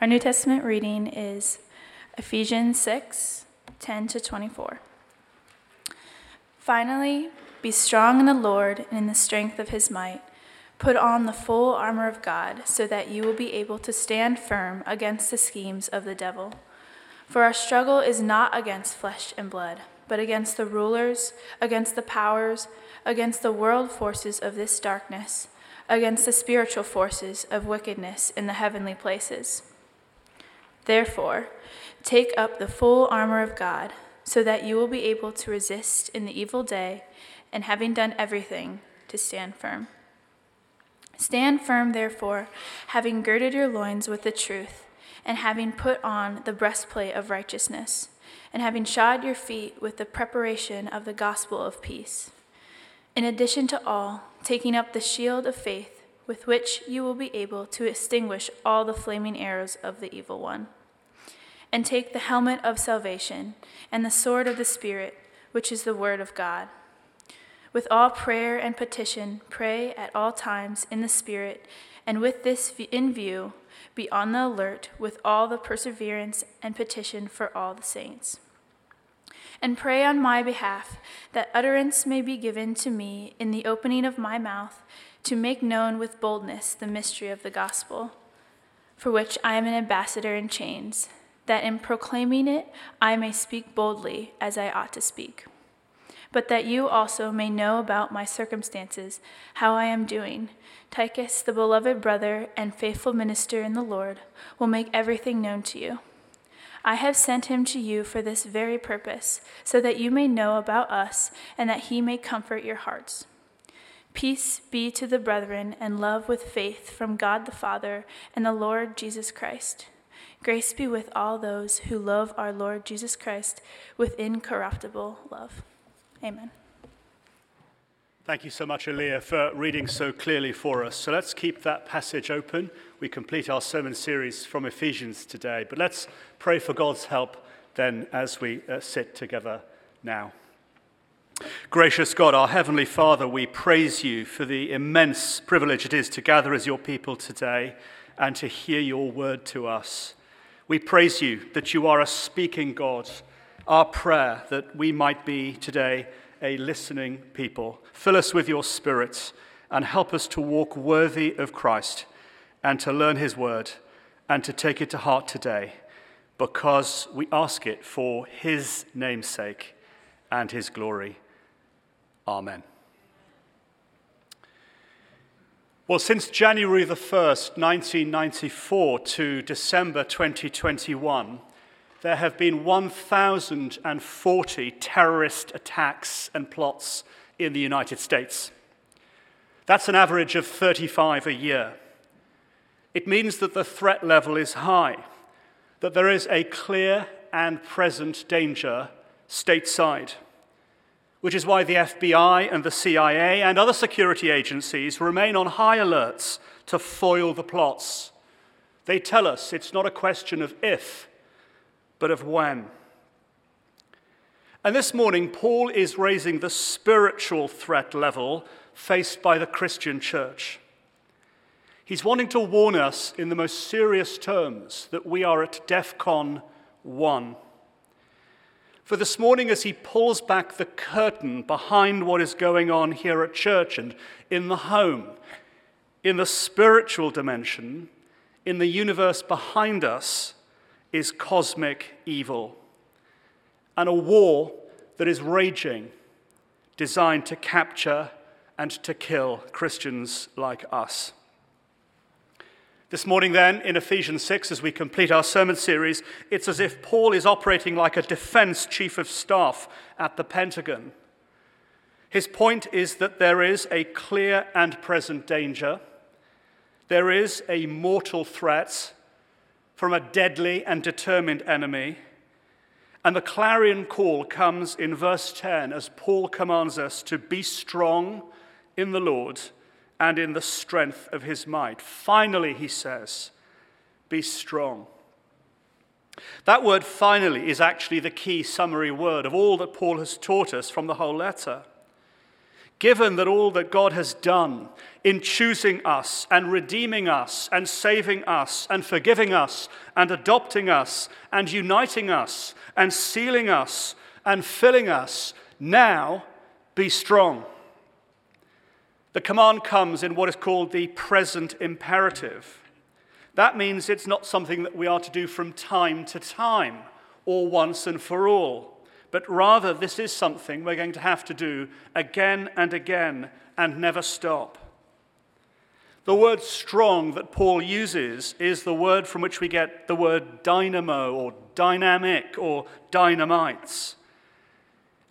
Our New Testament reading is Ephesians 6 10 to 24. Finally, be strong in the Lord and in the strength of his might. Put on the full armor of God so that you will be able to stand firm against the schemes of the devil. For our struggle is not against flesh and blood, but against the rulers, against the powers, against the world forces of this darkness, against the spiritual forces of wickedness in the heavenly places. Therefore, take up the full armor of God, so that you will be able to resist in the evil day, and having done everything, to stand firm. Stand firm, therefore, having girded your loins with the truth, and having put on the breastplate of righteousness, and having shod your feet with the preparation of the gospel of peace. In addition to all, taking up the shield of faith, with which you will be able to extinguish all the flaming arrows of the evil one and take the helmet of salvation and the sword of the Spirit, which is the Word of God. With all prayer and petition, pray at all times in the Spirit, and with this in view, be on the alert with all the perseverance and petition for all the saints. And pray on my behalf that utterance may be given to me in the opening of my mouth to make known with boldness the mystery of the gospel, for which I am an ambassador in chains that in proclaiming it I may speak boldly as I ought to speak. But that you also may know about my circumstances, how I am doing. Tychicus, the beloved brother and faithful minister in the Lord, will make everything known to you. I have sent him to you for this very purpose, so that you may know about us and that he may comfort your hearts. Peace be to the brethren and love with faith from God the Father and the Lord Jesus Christ. Grace be with all those who love our Lord Jesus Christ with incorruptible love. Amen. Thank you so much, Aaliyah, for reading so clearly for us. So let's keep that passage open. We complete our sermon series from Ephesians today. But let's pray for God's help then as we uh, sit together now. Gracious God, our Heavenly Father, we praise you for the immense privilege it is to gather as your people today and to hear your word to us. We praise you that you are a speaking God. Our prayer that we might be today a listening people. Fill us with your spirit and help us to walk worthy of Christ and to learn his word and to take it to heart today because we ask it for his name's sake and his glory. Amen. Well, since January the 1st, 1994 to December 2021, there have been 1,040 terrorist attacks and plots in the United States. That's an average of 35 a year. It means that the threat level is high, that there is a clear and present danger stateside which is why the FBI and the CIA and other security agencies remain on high alerts to foil the plots. They tell us it's not a question of if, but of when. And this morning, Paul is raising the spiritual threat level faced by the Christian church. He's wanting to warn us in the most serious terms that we are at DEFCON 1. For this morning, as he pulls back the curtain behind what is going on here at church and in the home, in the spiritual dimension, in the universe behind us, is cosmic evil and a war that is raging, designed to capture and to kill Christians like us. This morning, then, in Ephesians 6, as we complete our sermon series, it's as if Paul is operating like a defense chief of staff at the Pentagon. His point is that there is a clear and present danger, there is a mortal threat from a deadly and determined enemy. And the clarion call comes in verse 10 as Paul commands us to be strong in the Lord and in the strength of his might. Finally, he says, be strong. That word finally is actually the key summary word of all that Paul has taught us from the whole letter. given that all that God has done in choosing us and redeeming us and saving us and forgiving us and adopting us and uniting us and sealing us and filling us, now be strong. The command comes in what is called the present imperative. That means it's not something that we are to do from time to time or once and for all, but rather this is something we're going to have to do again and again and never stop. The word strong that Paul uses is the word from which we get the word dynamo or dynamic or dynamites.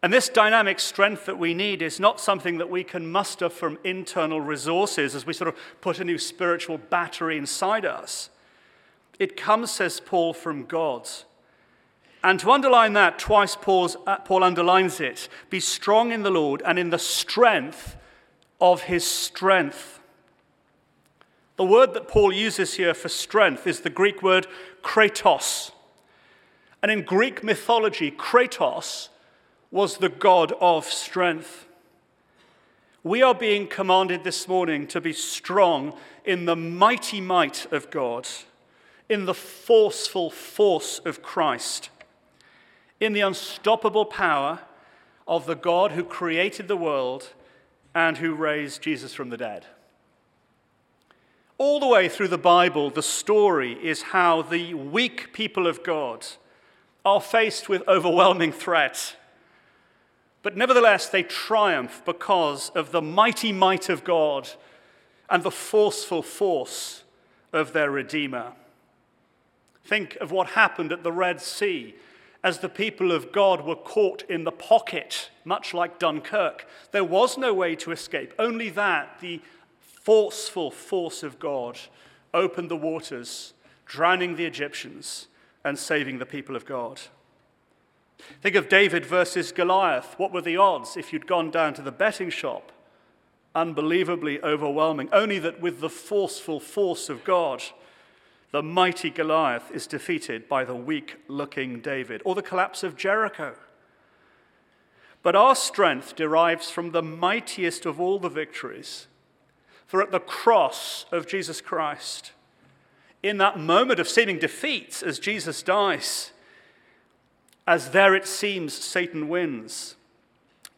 And this dynamic strength that we need is not something that we can muster from internal resources as we sort of put a new spiritual battery inside us. It comes, says Paul, from God. And to underline that, twice Paul's, uh, Paul underlines it be strong in the Lord and in the strength of his strength. The word that Paul uses here for strength is the Greek word kratos. And in Greek mythology, kratos was the God of strength. We are being commanded this morning to be strong in the mighty might of God, in the forceful force of Christ, in the unstoppable power of the God who created the world and who raised Jesus from the dead. All the way through the Bible, the story is how the weak people of God are faced with overwhelming threat but nevertheless, they triumph because of the mighty might of God and the forceful force of their Redeemer. Think of what happened at the Red Sea as the people of God were caught in the pocket, much like Dunkirk. There was no way to escape, only that the forceful force of God opened the waters, drowning the Egyptians and saving the people of God. Think of David versus Goliath. What were the odds if you'd gone down to the betting shop? Unbelievably overwhelming. Only that with the forceful force of God, the mighty Goliath is defeated by the weak looking David. Or the collapse of Jericho. But our strength derives from the mightiest of all the victories. For at the cross of Jesus Christ, in that moment of seeming defeat as Jesus dies, as there it seems Satan wins.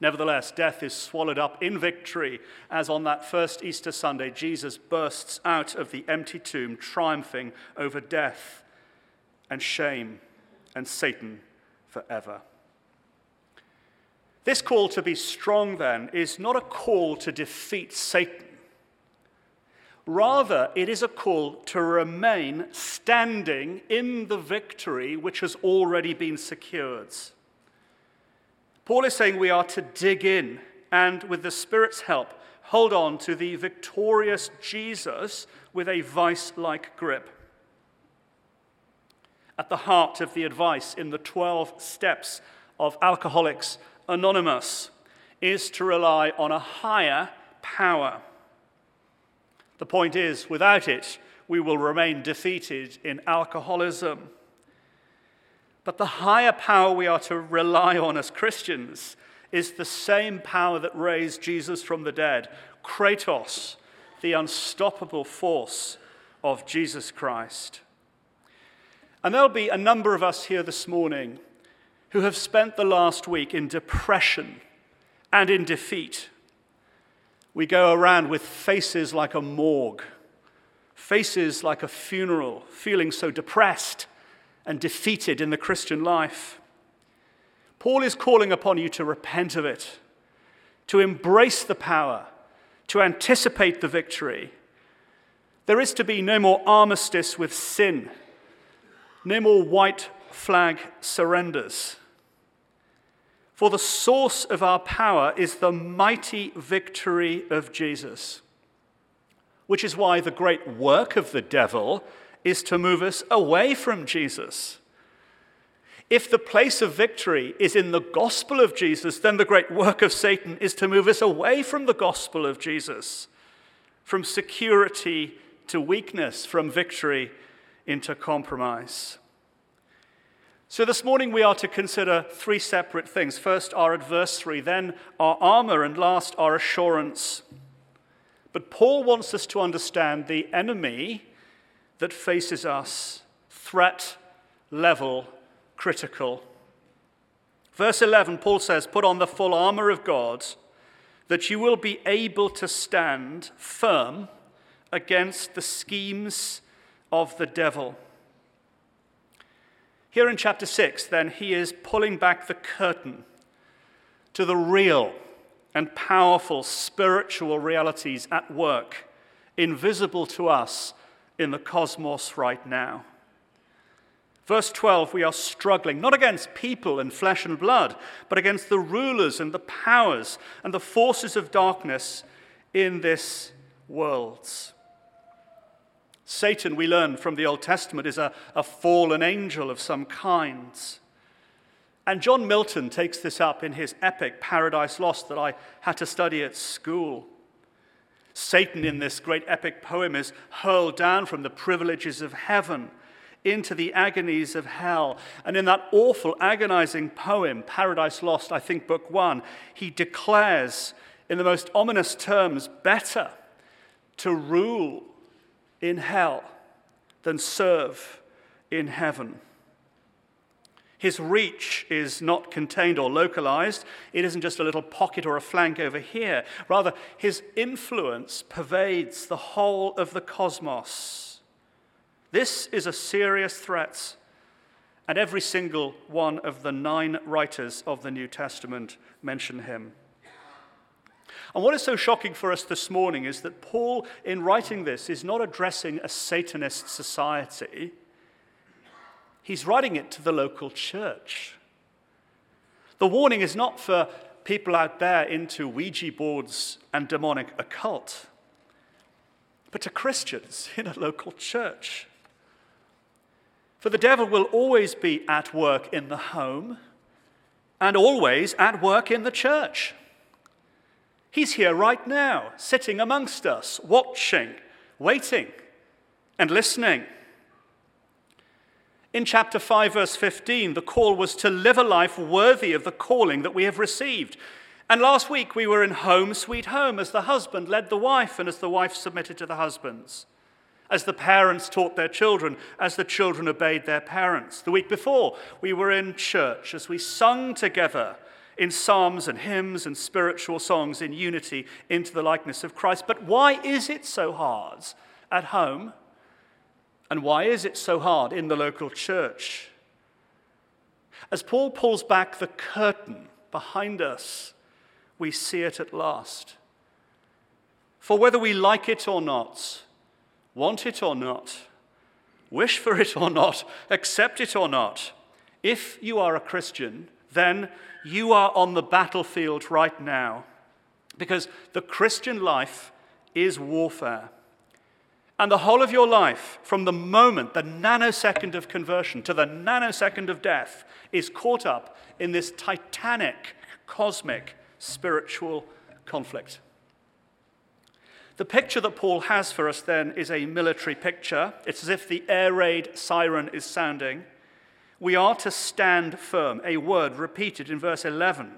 Nevertheless, death is swallowed up in victory, as on that first Easter Sunday, Jesus bursts out of the empty tomb, triumphing over death and shame and Satan forever. This call to be strong, then, is not a call to defeat Satan. Rather, it is a call to remain standing in the victory which has already been secured. Paul is saying we are to dig in and, with the Spirit's help, hold on to the victorious Jesus with a vice like grip. At the heart of the advice in the 12 steps of Alcoholics Anonymous is to rely on a higher power. The point is, without it, we will remain defeated in alcoholism. But the higher power we are to rely on as Christians is the same power that raised Jesus from the dead Kratos, the unstoppable force of Jesus Christ. And there'll be a number of us here this morning who have spent the last week in depression and in defeat. We go around with faces like a morgue, faces like a funeral, feeling so depressed and defeated in the Christian life. Paul is calling upon you to repent of it, to embrace the power, to anticipate the victory. There is to be no more armistice with sin, no more white flag surrenders. For the source of our power is the mighty victory of Jesus, which is why the great work of the devil is to move us away from Jesus. If the place of victory is in the gospel of Jesus, then the great work of Satan is to move us away from the gospel of Jesus, from security to weakness, from victory into compromise. So, this morning we are to consider three separate things. First, our adversary, then, our armor, and last, our assurance. But Paul wants us to understand the enemy that faces us, threat level critical. Verse 11, Paul says, Put on the full armor of God, that you will be able to stand firm against the schemes of the devil. Here in chapter 6, then, he is pulling back the curtain to the real and powerful spiritual realities at work, invisible to us in the cosmos right now. Verse 12, we are struggling not against people and flesh and blood, but against the rulers and the powers and the forces of darkness in this world. Satan, we learn from the Old Testament, is a, a fallen angel of some kind. And John Milton takes this up in his epic Paradise Lost that I had to study at school. Satan, in this great epic poem, is hurled down from the privileges of heaven into the agonies of hell. And in that awful, agonizing poem, Paradise Lost, I think book one, he declares in the most ominous terms better to rule in hell than serve in heaven. His reach is not contained or localized. It isn't just a little pocket or a flank over here. Rather, his influence pervades the whole of the cosmos. This is a serious threat, and every single one of the nine writers of the New Testament mention him. And what is so shocking for us this morning is that Paul, in writing this, is not addressing a Satanist society, he's writing it to the local church. The warning is not for people out there into Ouija boards and demonic occult, but to Christians in a local church. For the devil will always be at work in the home and always at work in the church. He's here right now, sitting amongst us, watching, waiting, and listening. In chapter 5, verse 15, the call was to live a life worthy of the calling that we have received. And last week we were in home, sweet home, as the husband led the wife and as the wife submitted to the husbands, as the parents taught their children, as the children obeyed their parents. The week before we were in church as we sung together in psalms and hymns and spiritual songs in unity into the likeness of Christ. But why is it so hard at home? And why is it so hard in the local church? As Paul pulls back the curtain behind us, we see it at last. For whether we like it or not, want it or not, wish for it or not, accept it or not, if you are a Christian, then you are on the battlefield right now because the Christian life is warfare. And the whole of your life, from the moment, the nanosecond of conversion to the nanosecond of death, is caught up in this titanic, cosmic, spiritual conflict. The picture that Paul has for us then is a military picture. It's as if the air raid siren is sounding we are to stand firm, a word repeated in verse 11,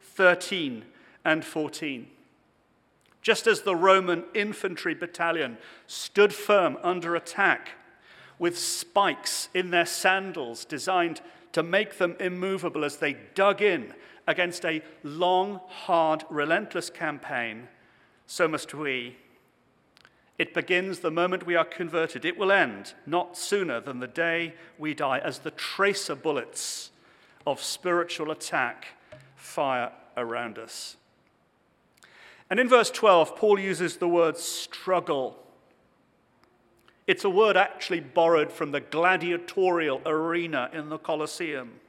13, and 14. Just as the Roman infantry battalion stood firm under attack with spikes in their sandals designed to make them immovable as they dug in against a long, hard, relentless campaign, so must we it begins the moment we are converted. It will end not sooner than the day we die as the tracer bullets of spiritual attack fire around us. And in verse 12, Paul uses the word struggle. It's a word actually borrowed from the gladiatorial arena in the Colosseum.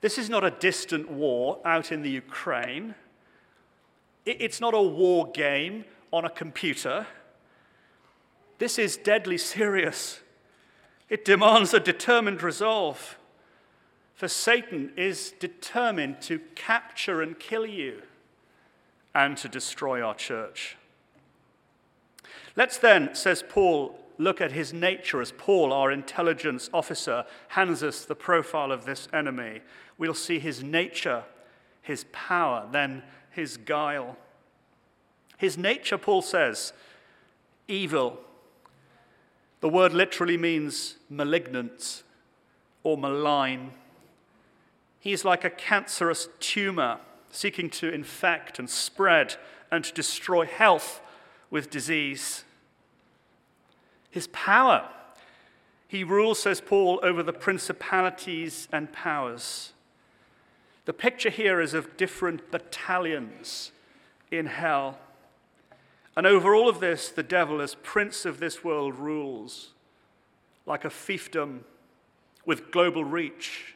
This is not a distant war out in the Ukraine. It's not a war game on a computer. This is deadly serious. It demands a determined resolve. For Satan is determined to capture and kill you and to destroy our church. Let's then, says Paul, look at his nature as Paul, our intelligence officer, hands us the profile of this enemy, we'll see his nature, his power, then his guile. His nature, Paul says, evil. The word literally means malignant or malign. He's like a cancerous tumor seeking to infect and spread and to destroy health with disease. His power. He rules, says Paul, over the principalities and powers. The picture here is of different battalions in hell. And over all of this, the devil, as prince of this world, rules like a fiefdom with global reach.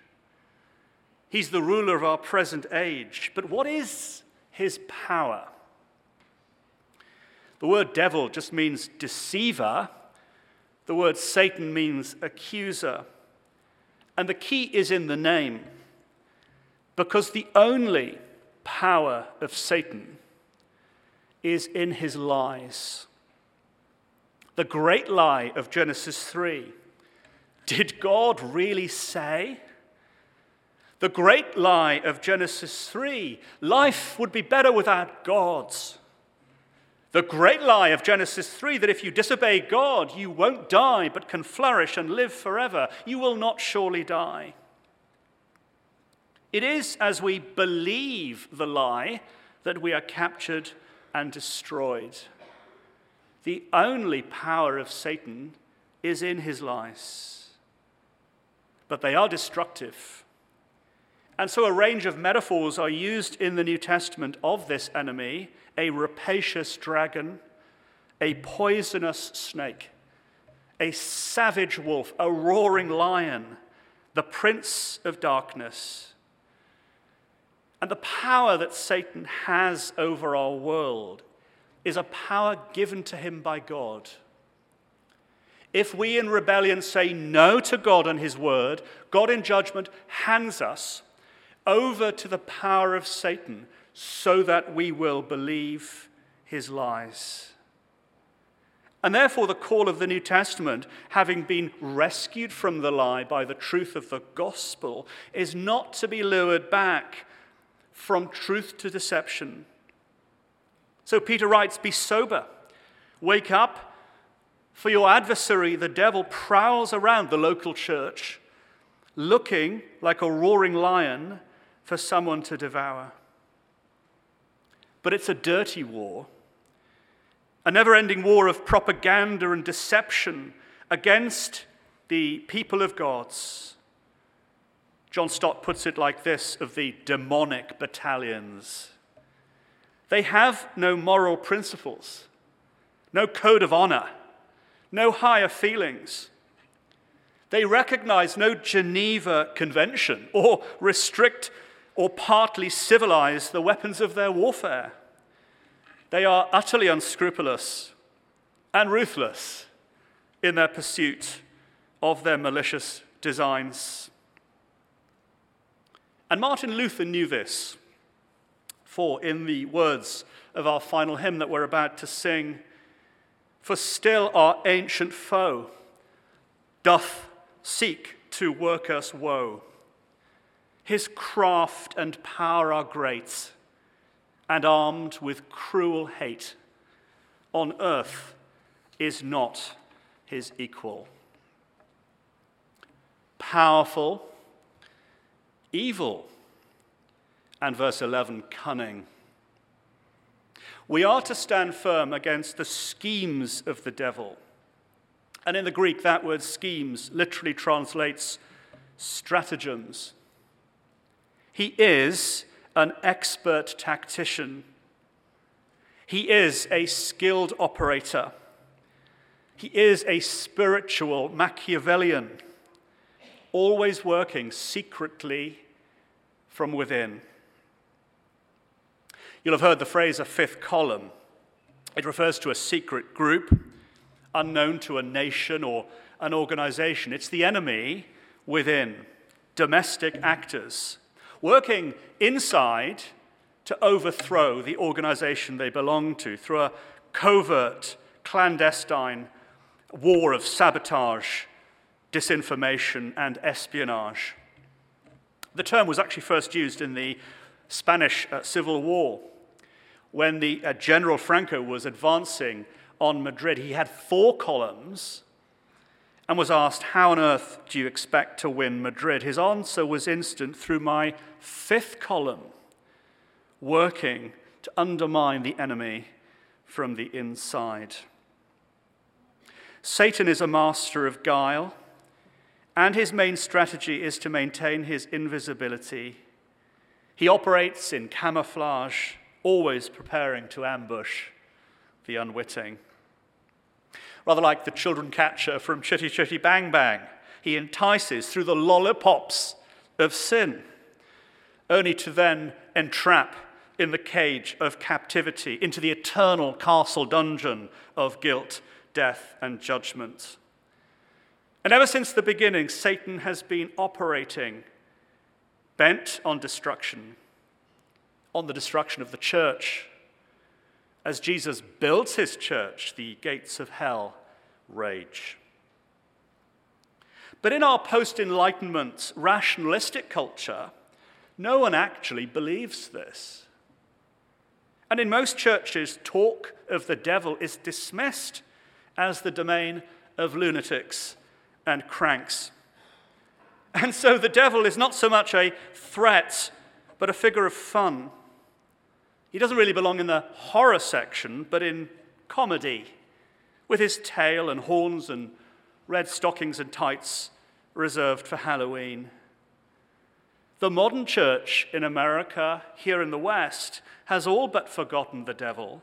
He's the ruler of our present age. But what is his power? The word devil just means deceiver. The word Satan means accuser. And the key is in the name. Because the only power of Satan is in his lies. The great lie of Genesis 3 did God really say? The great lie of Genesis 3 life would be better without gods. The great lie of Genesis 3 that if you disobey God, you won't die but can flourish and live forever. You will not surely die. It is as we believe the lie that we are captured and destroyed. The only power of Satan is in his lies, but they are destructive. And so a range of metaphors are used in the New Testament of this enemy a rapacious dragon, a poisonous snake, a savage wolf, a roaring lion, the prince of darkness. And the power that Satan has over our world is a power given to him by God. If we in rebellion say no to God and his word, God in judgment hands us over to the power of Satan so that we will believe his lies. And therefore, the call of the New Testament, having been rescued from the lie by the truth of the gospel, is not to be lured back from truth to deception. So Peter writes Be sober, wake up, for your adversary, the devil, prowls around the local church, looking like a roaring lion for someone to devour. But it's a dirty war, a never ending war of propaganda and deception against the people of God's. John Stott puts it like this of the demonic battalions they have no moral principles, no code of honor, no higher feelings. They recognize no Geneva Convention or restrict or partly civilize the weapons of their warfare. They are utterly unscrupulous and ruthless in their pursuit of their malicious designs. And Martin Luther knew this, for in the words of our final hymn that we're about to sing, for still our ancient foe doth seek to work us woe. His craft and power are great, and armed with cruel hate. On earth is not his equal. Powerful, evil, and verse 11, cunning. We are to stand firm against the schemes of the devil. And in the Greek, that word schemes literally translates stratagems. He is an expert tactician. He is a skilled operator. He is a spiritual Machiavellian, always working secretly from within. You'll have heard the phrase a fifth column. It refers to a secret group unknown to a nation or an organization. It's the enemy within, domestic actors working inside to overthrow the organization they belong to through a covert, clandestine, war of sabotage, disinformation, and espionage. The term was actually first used in the Spanish uh, Civil War when the uh, General Franco was advancing on Madrid. He had four columns and was asked, How on earth do you expect to win Madrid? His answer was instant through my fifth column, working to undermine the enemy from the inside. Satan is a master of guile, and his main strategy is to maintain his invisibility. He operates in camouflage, always preparing to ambush the unwitting. Rather like the children catcher from Chitty Chitty Bang Bang, he entices through the lollipops of sin, only to then entrap in the cage of captivity into the eternal castle dungeon of guilt, death, and judgment. And ever since the beginning, Satan has been operating bent on destruction, on the destruction of the church, as Jesus builds his church, the gates of hell rage. But in our post Enlightenment rationalistic culture, no one actually believes this. And in most churches, talk of the devil is dismissed as the domain of lunatics and cranks. And so the devil is not so much a threat, but a figure of fun. He doesn't really belong in the horror section, but in comedy, with his tail and horns and red stockings and tights reserved for Halloween. The modern church in America, here in the West, has all but forgotten the devil.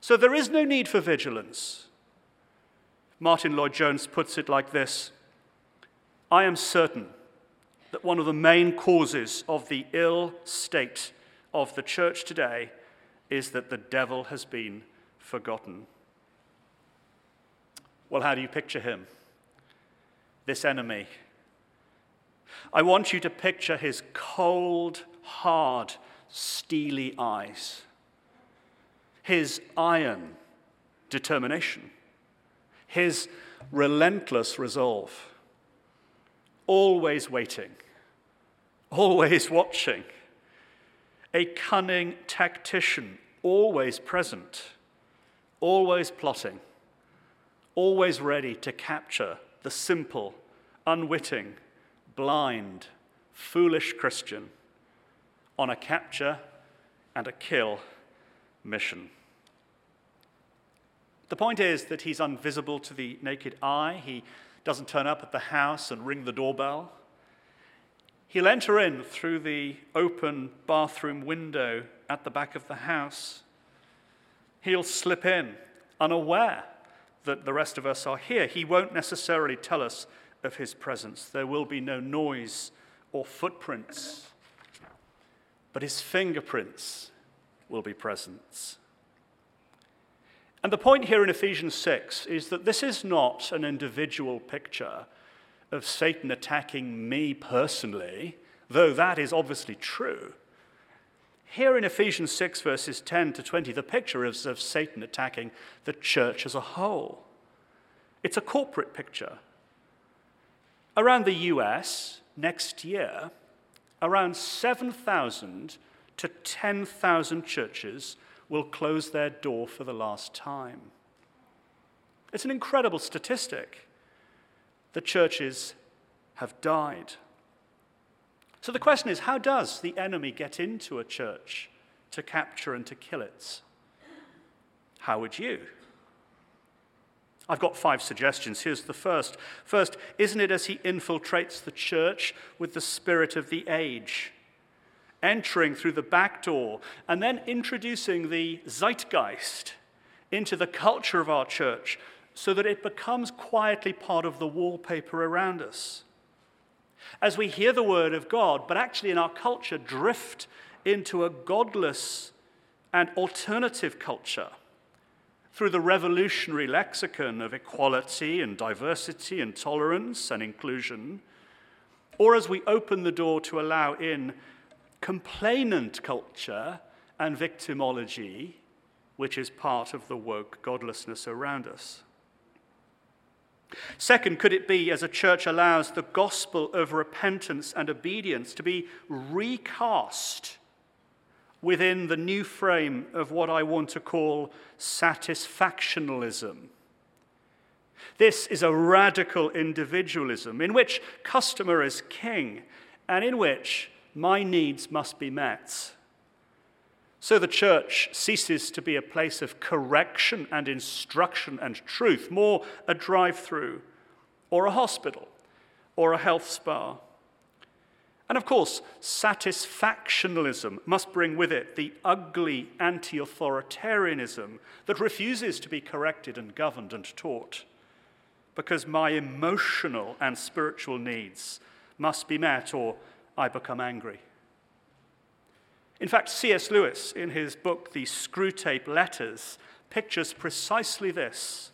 So there is no need for vigilance. Martyn Lloyd-Jones puts it like this I am certain that one of the main causes of the ill state of the church today is that the devil has been forgotten. Well, how do you picture him? This enemy. I want you to picture his cold, hard, steely eyes, his iron determination, his relentless resolve, always waiting, always watching a cunning tactician, always present, always plotting, always ready to capture the simple, unwitting, blind, foolish Christian on a capture and a kill mission. The point is that he's invisible to the naked eye. He doesn't turn up at the house and ring the doorbell. He'll enter in through the open bathroom window at the back of the house. He'll slip in unaware that the rest of us are here. He won't necessarily tell us of his presence. There will be no noise or footprints, but his fingerprints will be present. And the point here in Ephesians 6 is that this is not an individual picture of Satan attacking me personally, though that is obviously true. Here in Ephesians 6, verses 10 to 20, the picture is of Satan attacking the church as a whole. It's a corporate picture. Around the US, next year, around 7,000 to 10,000 churches will close their door for the last time. It's an incredible statistic the churches have died. So the question is how does the enemy get into a church to capture and to kill it? How would you? I've got five suggestions. Here's the first. First, isn't it as he infiltrates the church with the spirit of the age? Entering through the back door and then introducing the zeitgeist into the culture of our church so that it becomes quietly part of the wallpaper around us. As we hear the word of God, but actually in our culture drift into a godless and alternative culture through the revolutionary lexicon of equality and diversity and tolerance and inclusion, or as we open the door to allow in complainant culture and victimology, which is part of the woke godlessness around us. Second, could it be as a church allows the gospel of repentance and obedience to be recast within the new frame of what I want to call satisfactionalism? This is a radical individualism in which customer is king and in which my needs must be met. So the church ceases to be a place of correction and instruction and truth, more a drive through or a hospital or a health spa. And of course, satisfactionalism must bring with it the ugly anti authoritarianism that refuses to be corrected and governed and taught, because my emotional and spiritual needs must be met or I become angry. In fact, C.S. Lewis, in his book, The Screwtape Letters, pictures precisely this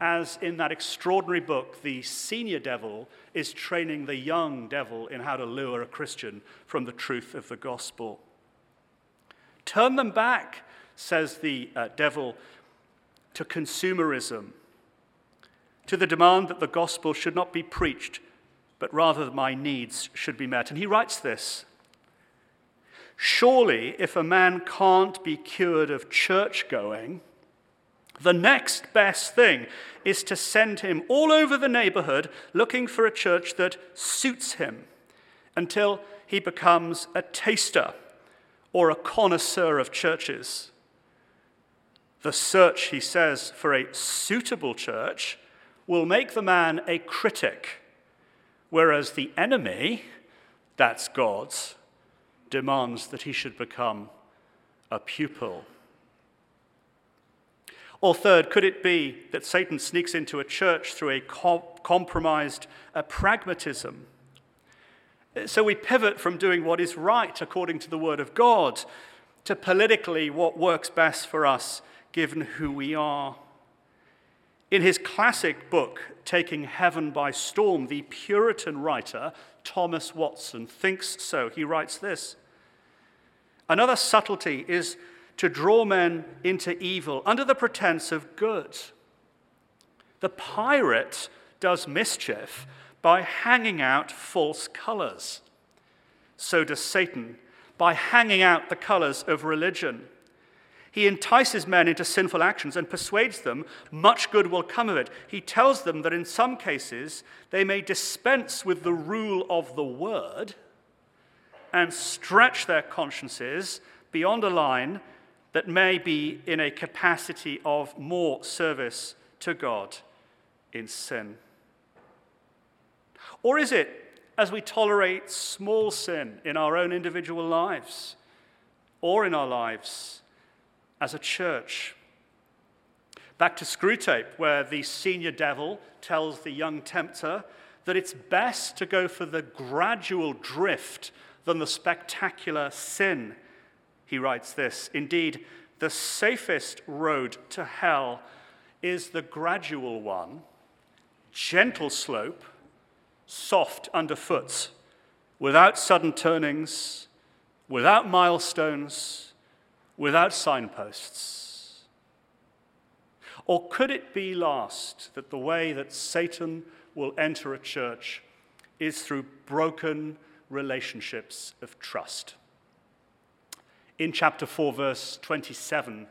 as in that extraordinary book, the senior devil is training the young devil in how to lure a Christian from the truth of the gospel. Turn them back, says the uh, devil, to consumerism, to the demand that the gospel should not be preached, but rather my needs should be met. And he writes this Surely, if a man can't be cured of church going, the next best thing is to send him all over the neighborhood looking for a church that suits him until he becomes a taster or a connoisseur of churches. The search, he says, for a suitable church will make the man a critic, whereas the enemy, that's God's, demands that he should become a pupil. Or third, could it be that Satan sneaks into a church through a compromised uh, pragmatism? So we pivot from doing what is right according to the Word of God to politically what works best for us given who we are. In his classic book, Taking Heaven by Storm, the Puritan writer Thomas Watson thinks so. He writes this Another subtlety is to draw men into evil under the pretense of good. The pirate does mischief by hanging out false colors. So does Satan by hanging out the colors of religion. He entices men into sinful actions and persuades them much good will come of it. He tells them that in some cases they may dispense with the rule of the word and stretch their consciences beyond a line that may be in a capacity of more service to God in sin? Or is it as we tolerate small sin in our own individual lives or in our lives as a church? Back to Screwtape, where the senior devil tells the young tempter that it's best to go for the gradual drift than the spectacular sin he writes this Indeed, the safest road to hell is the gradual one, gentle slope, soft underfoot, without sudden turnings, without milestones, without signposts. Or could it be last that the way that Satan will enter a church is through broken relationships of trust? in chapter 4, verse 27,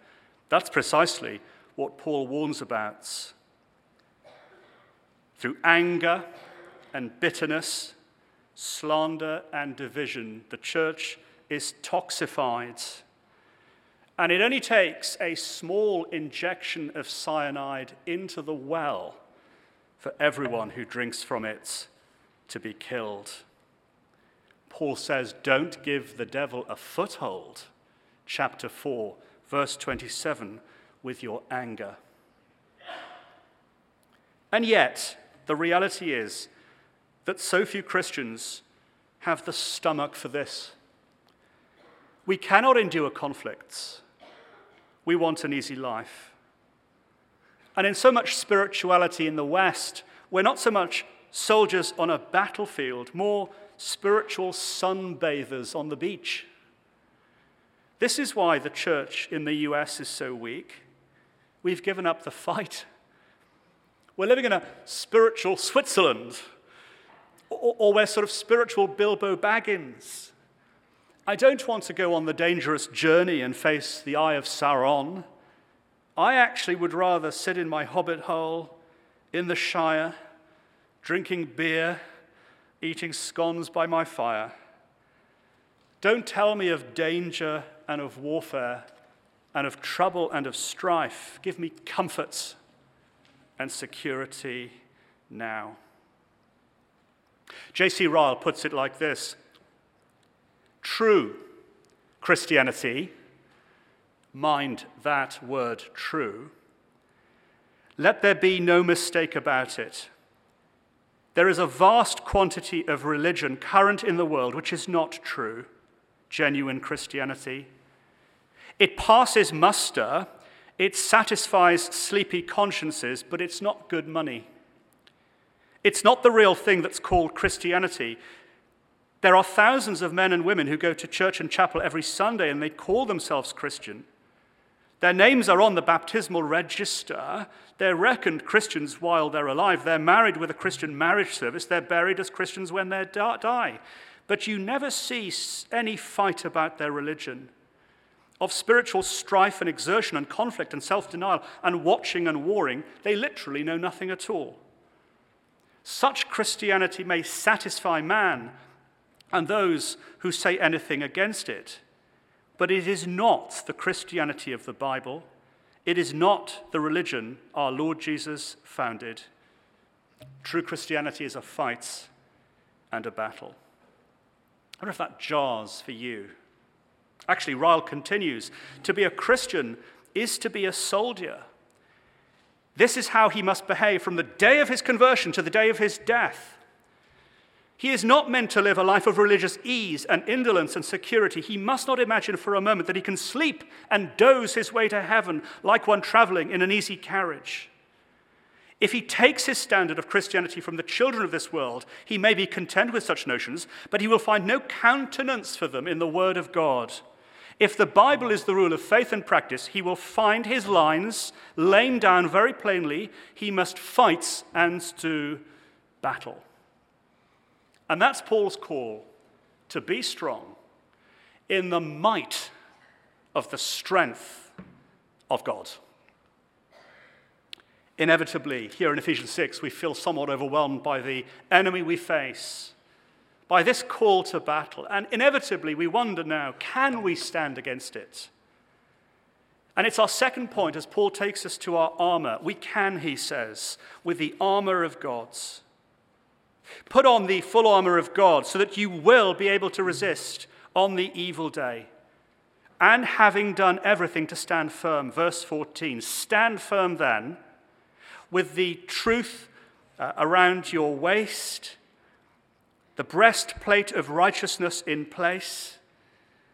that's precisely what Paul warns about. Through anger and bitterness, slander and division, the church is toxified. And it only takes a small injection of cyanide into the well for everyone who drinks from it to be killed. Paul says, Don't give the devil a foothold chapter 4, verse 27, with your anger. And yet, the reality is that so few Christians have the stomach for this. We cannot endure conflicts. We want an easy life. And in so much spirituality in the West, we're not so much soldiers on a battlefield, more spiritual sunbathers on the beach. This is why the church in the US is so weak. We've given up the fight. We're living in a spiritual Switzerland, or, or we're sort of spiritual Bilbo Baggins. I don't want to go on the dangerous journey and face the eye of Sauron. I actually would rather sit in my hobbit hole in the Shire, drinking beer, eating scones by my fire. Don't tell me of danger and of warfare and of trouble and of strife. Give me comforts and security now. J.C. Ryle puts it like this True Christianity, mind that word true, let there be no mistake about it. There is a vast quantity of religion current in the world which is not true, genuine Christianity. It passes muster, it satisfies sleepy consciences, but it's not good money. It's not the real thing that's called Christianity. There are thousands of men and women who go to church and chapel every Sunday and they call themselves Christian. Their names are on the baptismal register. They're reckoned Christians while they're alive. They're married with a Christian marriage service. They're buried as Christians when they die. But you never see any fight about their religion, of spiritual strife and exertion and conflict and self denial and watching and warring. They literally know nothing at all. Such Christianity may satisfy man and those who say anything against it. But it is not the Christianity of the Bible. It is not the religion our Lord Jesus founded. True Christianity is a fight and a battle. I wonder if that jars for you. Actually, Ryle continues to be a Christian is to be a soldier. This is how he must behave from the day of his conversion to the day of his death. He is not meant to live a life of religious ease and indolence and security. He must not imagine for a moment that he can sleep and doze his way to heaven like one traveling in an easy carriage. If he takes his standard of Christianity from the children of this world, he may be content with such notions, but he will find no countenance for them in the Word of God. If the Bible is the rule of faith and practice, he will find his lines laid down very plainly. He must fight and do battle. And that's Paul's call to be strong in the might of the strength of God. Inevitably, here in Ephesians 6, we feel somewhat overwhelmed by the enemy we face, by this call to battle. And inevitably, we wonder now can we stand against it? And it's our second point as Paul takes us to our armor. We can, he says, with the armor of God's. Put on the full armor of God so that you will be able to resist on the evil day. And having done everything to stand firm, verse 14, stand firm then with the truth uh, around your waist, the breastplate of righteousness in place.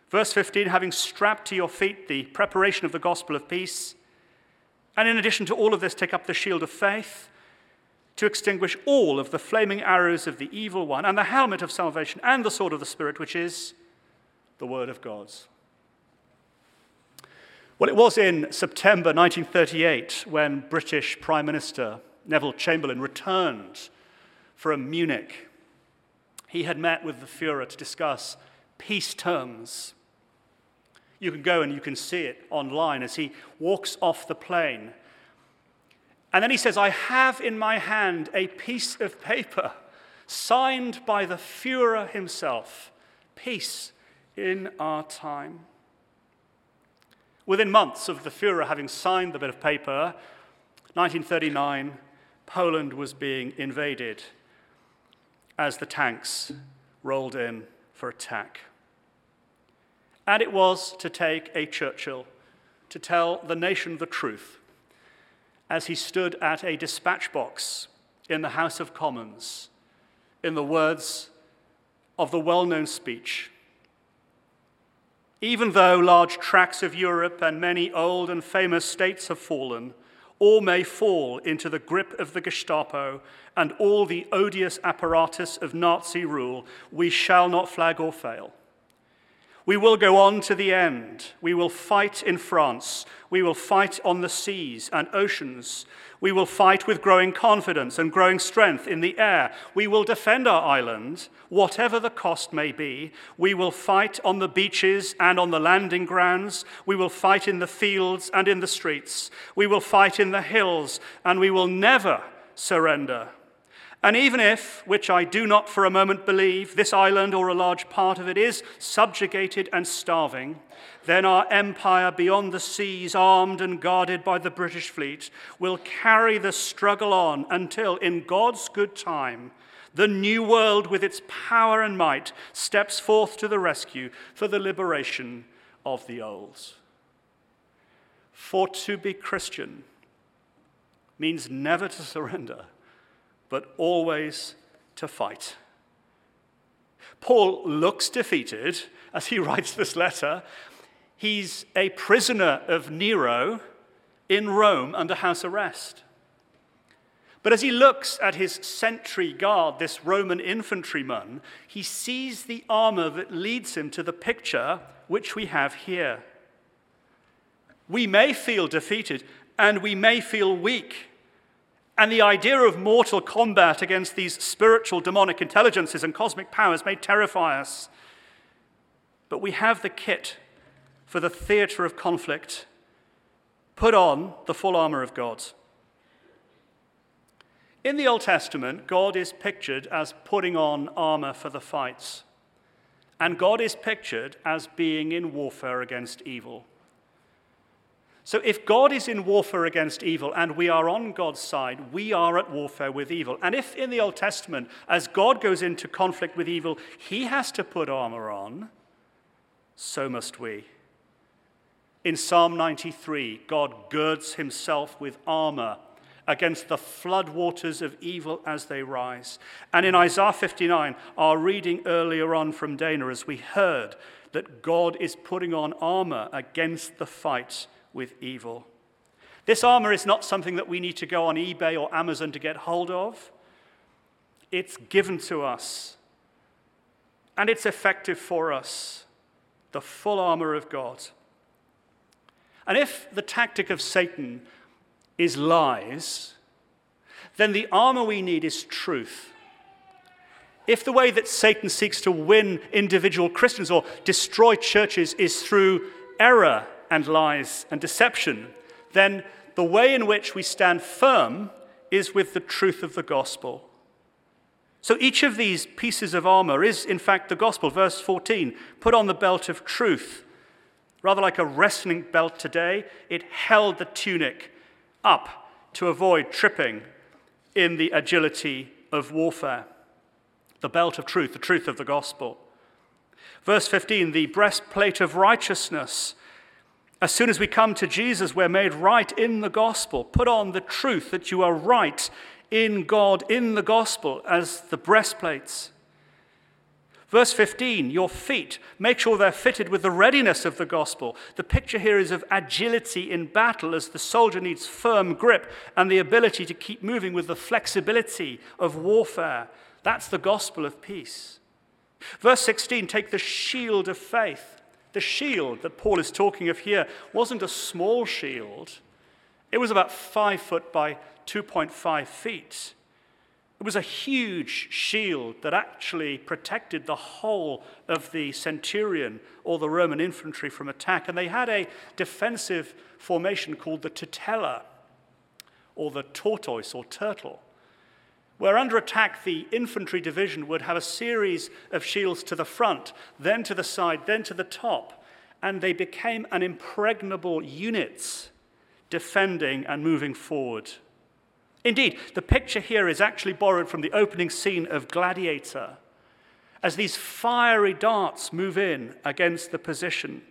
Verse 15, having strapped to your feet the preparation of the gospel of peace. And in addition to all of this, take up the shield of faith to extinguish all of the flaming arrows of the evil one, and the helmet of salvation, and the sword of the Spirit, which is the Word of God. Well, it was in September 1938 when British Prime Minister Neville Chamberlain returned from Munich. He had met with the Fuhrer to discuss peace terms. You can go and you can see it online as he walks off the plane and then he says, I have in my hand a piece of paper signed by the Fuhrer himself. Peace in our time. Within months of the Fuhrer having signed the bit of paper, 1939, Poland was being invaded as the tanks rolled in for attack. And it was to take a Churchill to tell the nation the truth as he stood at a dispatch box in the House of Commons in the words of the well known speech. Even though large tracts of Europe and many old and famous states have fallen, all may fall into the grip of the Gestapo and all the odious apparatus of Nazi rule, we shall not flag or fail. We will go on to the end. We will fight in France. We will fight on the seas and oceans. We will fight with growing confidence and growing strength in the air. We will defend our island, whatever the cost may be. We will fight on the beaches and on the landing grounds. We will fight in the fields and in the streets. We will fight in the hills, and we will never surrender. And even if, which I do not for a moment believe, this island or a large part of it is subjugated and starving, then our empire beyond the seas, armed and guarded by the British fleet, will carry the struggle on until, in God's good time, the new world with its power and might steps forth to the rescue for the liberation of the old. For to be Christian means never to surrender but always to fight. Paul looks defeated as he writes this letter. He's a prisoner of Nero in Rome under house arrest. But as he looks at his sentry guard, this Roman infantryman, he sees the armor that leads him to the picture which we have here. We may feel defeated and we may feel weak and the idea of mortal combat against these spiritual demonic intelligences and cosmic powers may terrify us. But we have the kit for the theater of conflict. Put on the full armor of God. In the Old Testament, God is pictured as putting on armor for the fights. And God is pictured as being in warfare against evil. So, if God is in warfare against evil and we are on God's side, we are at warfare with evil. And if in the Old Testament, as God goes into conflict with evil, he has to put armor on, so must we. In Psalm 93, God girds himself with armor against the floodwaters of evil as they rise. And in Isaiah 59, our reading earlier on from Dana, as we heard that God is putting on armor against the fight with evil. This armor is not something that we need to go on eBay or Amazon to get hold of. It's given to us, and it's effective for us the full armor of God. And if the tactic of Satan is lies, then the armor we need is truth. If the way that Satan seeks to win individual Christians or destroy churches is through error and lies and deception, then the way in which we stand firm is with the truth of the gospel. So each of these pieces of armor is, in fact, the gospel. Verse 14 put on the belt of truth. Rather like a wrestling belt today, it held the tunic up to avoid tripping in the agility of warfare. The belt of truth, the truth of the gospel. Verse 15 the breastplate of righteousness as soon as we come to Jesus, we're made right in the gospel. Put on the truth that you are right in God, in the gospel, as the breastplates. Verse 15, your feet, make sure they're fitted with the readiness of the gospel. The picture here is of agility in battle as the soldier needs firm grip and the ability to keep moving with the flexibility of warfare. That's the gospel of peace. Verse 16, take the shield of faith. The shield that Paul is talking of here wasn't a small shield, it was about five foot by 2.5 feet. It was a huge shield that actually protected the whole of the centurion or the Roman infantry from attack. And they had a defensive formation called the tutela, or the tortoise or turtle where under attack the infantry division would have a series of shields to the front, then to the side, then to the top, and they became an impregnable units defending and moving forward. Indeed, the picture here is actually borrowed from the opening scene of Gladiator, as these fiery darts move in against the position.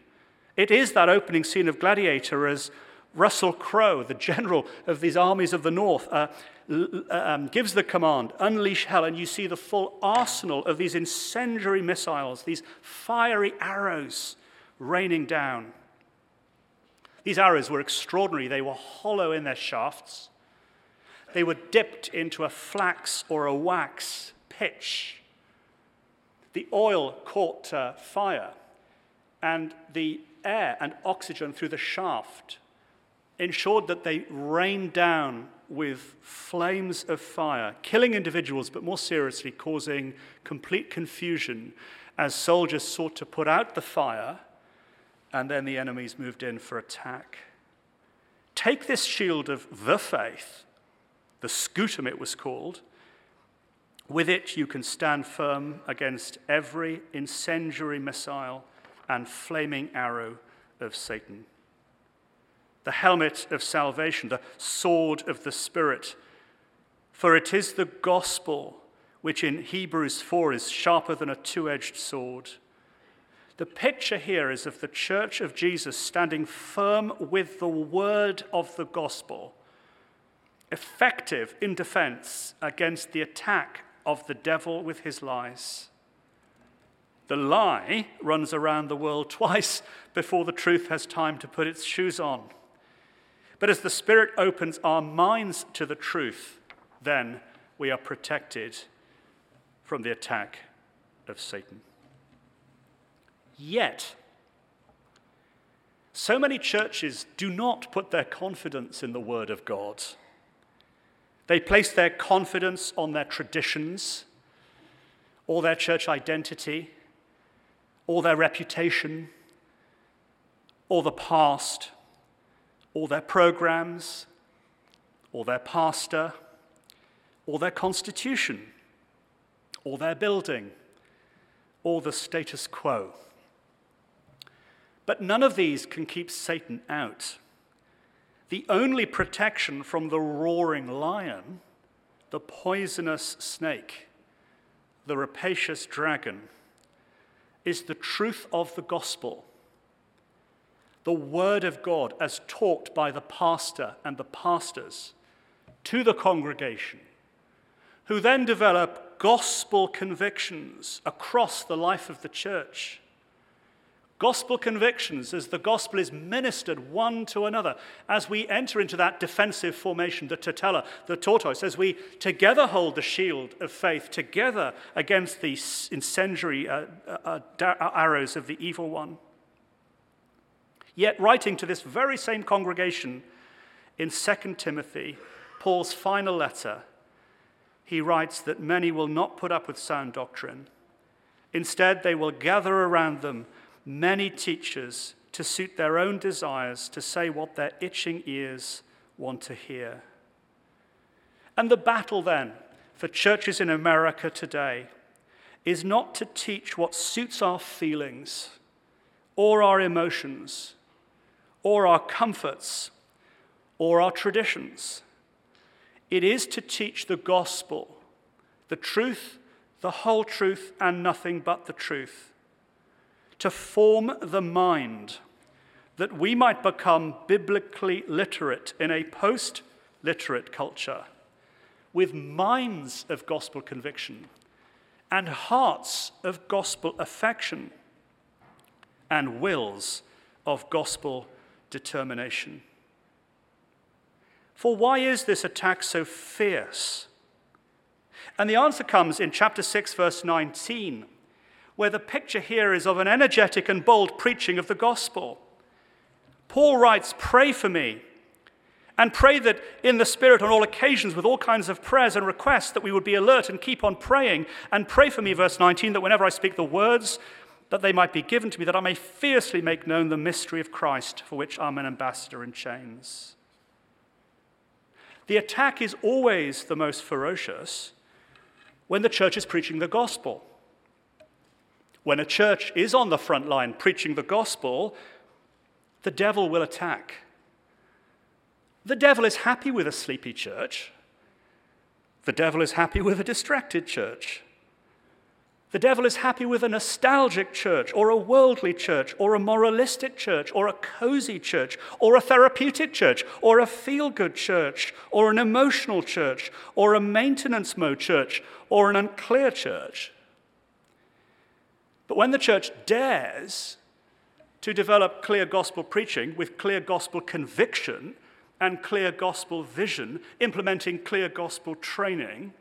It is that opening scene of Gladiator as Russell Crowe, the general of these armies of the north, uh, um, gives the command, unleash hell, and you see the full arsenal of these incendiary missiles, these fiery arrows raining down. These arrows were extraordinary. They were hollow in their shafts. They were dipped into a flax or a wax pitch. The oil caught uh, fire and the air and oxygen through the shaft ensured that they rained down with flames of fire, killing individuals, but more seriously, causing complete confusion as soldiers sought to put out the fire and then the enemies moved in for attack. Take this shield of the faith, the scutum it was called. With it, you can stand firm against every incendiary missile and flaming arrow of Satan the helmet of salvation, the sword of the Spirit. For it is the gospel which in Hebrews 4 is sharper than a two edged sword. The picture here is of the church of Jesus standing firm with the word of the gospel, effective in defense against the attack of the devil with his lies. The lie runs around the world twice before the truth has time to put its shoes on. But as the Spirit opens our minds to the truth, then we are protected from the attack of Satan. Yet, so many churches do not put their confidence in the Word of God. They place their confidence on their traditions, or their church identity, or their reputation, or the past or their programs, or their pastor, or their constitution, or their building, or the status quo. But none of these can keep Satan out. The only protection from the roaring lion, the poisonous snake, the rapacious dragon, is the truth of the gospel the Word of God as taught by the pastor and the pastors to the congregation, who then develop gospel convictions across the life of the church. Gospel convictions as the gospel is ministered one to another as we enter into that defensive formation, the tutela, the tortoise, as we together hold the shield of faith together against the incendiary uh, uh, uh, arrows of the evil one. Yet, writing to this very same congregation in 2 Timothy, Paul's final letter, he writes that many will not put up with sound doctrine. Instead, they will gather around them many teachers to suit their own desires, to say what their itching ears want to hear. And the battle then for churches in America today is not to teach what suits our feelings or our emotions or our comforts or our traditions. It is to teach the gospel, the truth, the whole truth, and nothing but the truth. To form the mind that we might become biblically literate in a post literate culture with minds of gospel conviction and hearts of gospel affection and wills of gospel determination. For why is this attack so fierce? And the answer comes in chapter 6, verse 19, where the picture here is of an energetic and bold preaching of the gospel. Paul writes, Pray for me, and pray that in the Spirit on all occasions, with all kinds of prayers and requests, that we would be alert and keep on praying. And pray for me, verse 19, that whenever I speak the words that they might be given to me, that I may fiercely make known the mystery of Christ, for which I'm an ambassador in chains. The attack is always the most ferocious when the church is preaching the gospel. When a church is on the front line preaching the gospel, the devil will attack. The devil is happy with a sleepy church. The devil is happy with a distracted church. The devil is happy with a nostalgic church, or a worldly church, or a moralistic church, or a cozy church, or a therapeutic church, or a feel good church, or an emotional church, or a maintenance mode church, or an unclear church. But when the church dares to develop clear gospel preaching with clear gospel conviction and clear gospel vision, implementing clear gospel training,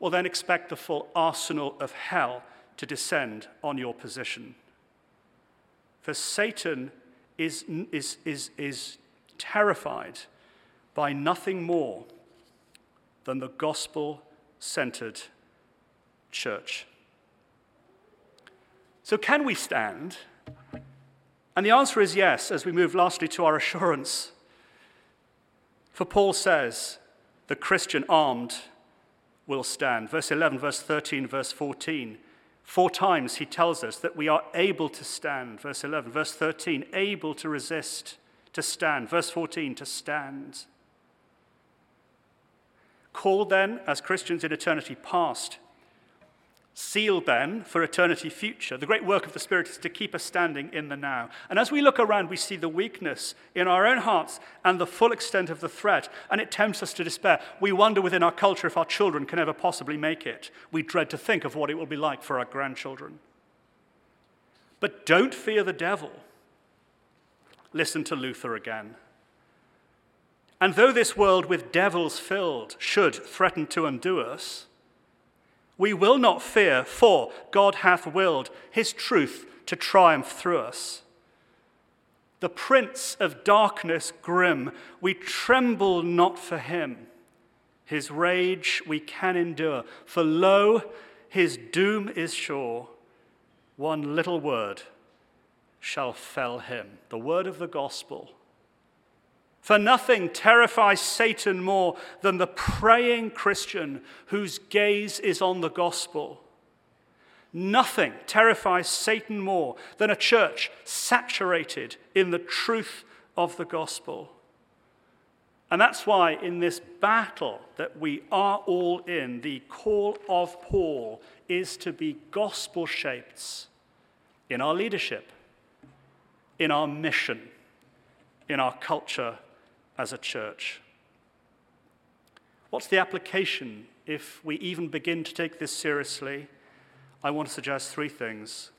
well, then expect the full arsenal of hell to descend on your position. For Satan is, is, is, is terrified by nothing more than the gospel centered church. So, can we stand? And the answer is yes, as we move lastly to our assurance. For Paul says, the Christian armed will stand. Verse 11, verse 13, verse 14. Four times he tells us that we are able to stand. Verse 11. Verse 13, able to resist, to stand. Verse 14, to stand. Called then as Christians in eternity past, sealed then for eternity future. The great work of the Spirit is to keep us standing in the now. And as we look around, we see the weakness in our own hearts and the full extent of the threat, and it tempts us to despair. We wonder within our culture if our children can ever possibly make it. We dread to think of what it will be like for our grandchildren. But don't fear the devil. Listen to Luther again. And though this world with devils filled should threaten to undo us, we will not fear, for God hath willed his truth to triumph through us. The prince of darkness grim, we tremble not for him. His rage we can endure, for lo, his doom is sure. One little word shall fell him. The word of the gospel for nothing terrifies Satan more than the praying Christian whose gaze is on the gospel. Nothing terrifies Satan more than a church saturated in the truth of the gospel. And that's why, in this battle that we are all in, the call of Paul is to be gospel shaped in our leadership, in our mission, in our culture as a church. What's the application if we even begin to take this seriously? I want to suggest three things.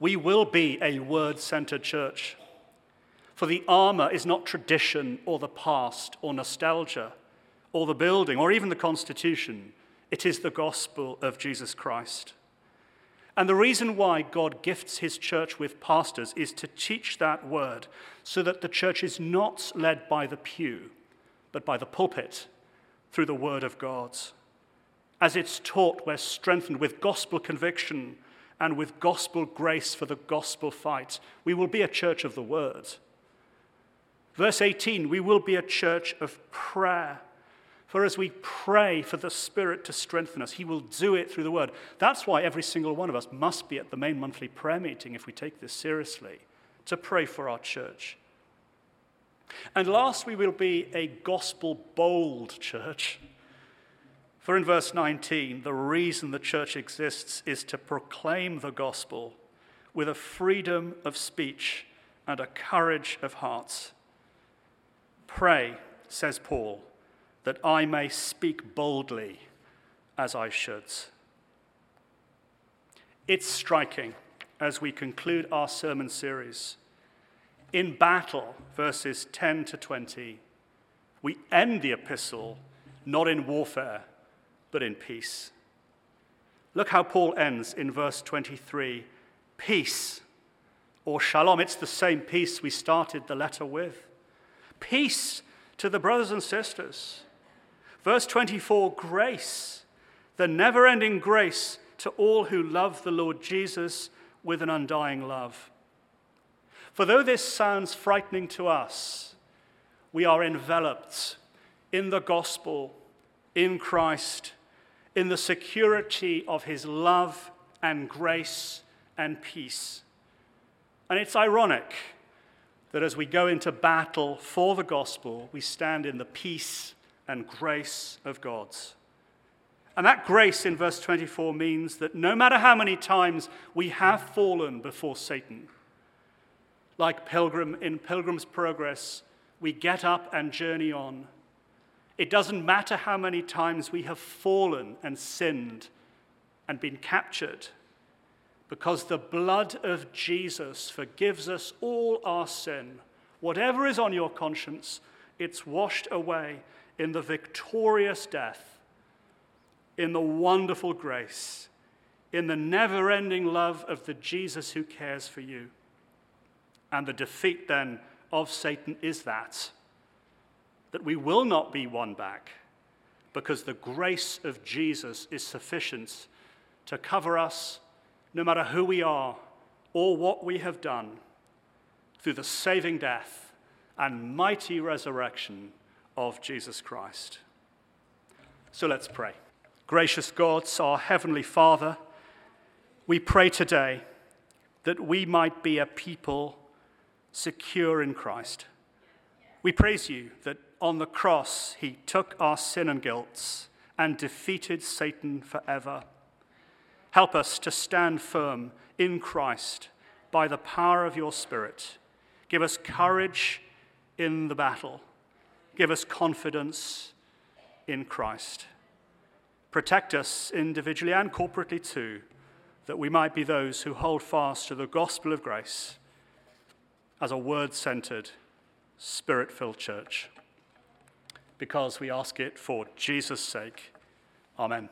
We will be a word centered church. For the armor is not tradition or the past or nostalgia or the building or even the Constitution. It is the gospel of Jesus Christ. And the reason why God gifts his church with pastors is to teach that word so that the church is not led by the pew, but by the pulpit through the word of God. As it's taught, we're strengthened with gospel conviction and with gospel grace for the gospel fight. We will be a church of the word. Verse 18, we will be a church of prayer. For as we pray for the Spirit to strengthen us, He will do it through the Word. That's why every single one of us must be at the main monthly prayer meeting if we take this seriously, to pray for our church. And last, we will be a gospel bold church. For in verse 19, the reason the church exists is to proclaim the gospel with a freedom of speech and a courage of heart. Pray, says Paul that I may speak boldly as I should. It's striking as we conclude our sermon series. In battle, verses 10 to 20, we end the epistle not in warfare, but in peace. Look how Paul ends in verse 23 peace or shalom. It's the same peace we started the letter with. Peace to the brothers and sisters. Verse 24 grace, the never ending grace to all who love the Lord Jesus with an undying love. For though this sounds frightening to us, we are enveloped in the gospel, in Christ, in the security of his love and grace and peace. And it's ironic that as we go into battle for the gospel, we stand in the peace and grace of God's. And that grace in verse 24 means that no matter how many times we have fallen before Satan, like Pilgrim in Pilgrim's Progress, we get up and journey on. It doesn't matter how many times we have fallen and sinned and been captured, because the blood of Jesus forgives us all our sin. Whatever is on your conscience, it's washed away in the victorious death, in the wonderful grace, in the never ending love of the Jesus who cares for you. And the defeat then of Satan is that, that we will not be won back because the grace of Jesus is sufficient to cover us no matter who we are or what we have done through the saving death and mighty resurrection of Jesus Christ. So let's pray. Gracious God, our Heavenly Father, we pray today that we might be a people secure in Christ. We praise you that on the cross he took our sin and guilt and defeated Satan forever. Help us to stand firm in Christ by the power of your Spirit. Give us courage in the battle. Give us confidence in Christ. Protect us individually and corporately too, that we might be those who hold fast to the gospel of grace as a word centered, spirit filled church. Because we ask it for Jesus' sake. Amen.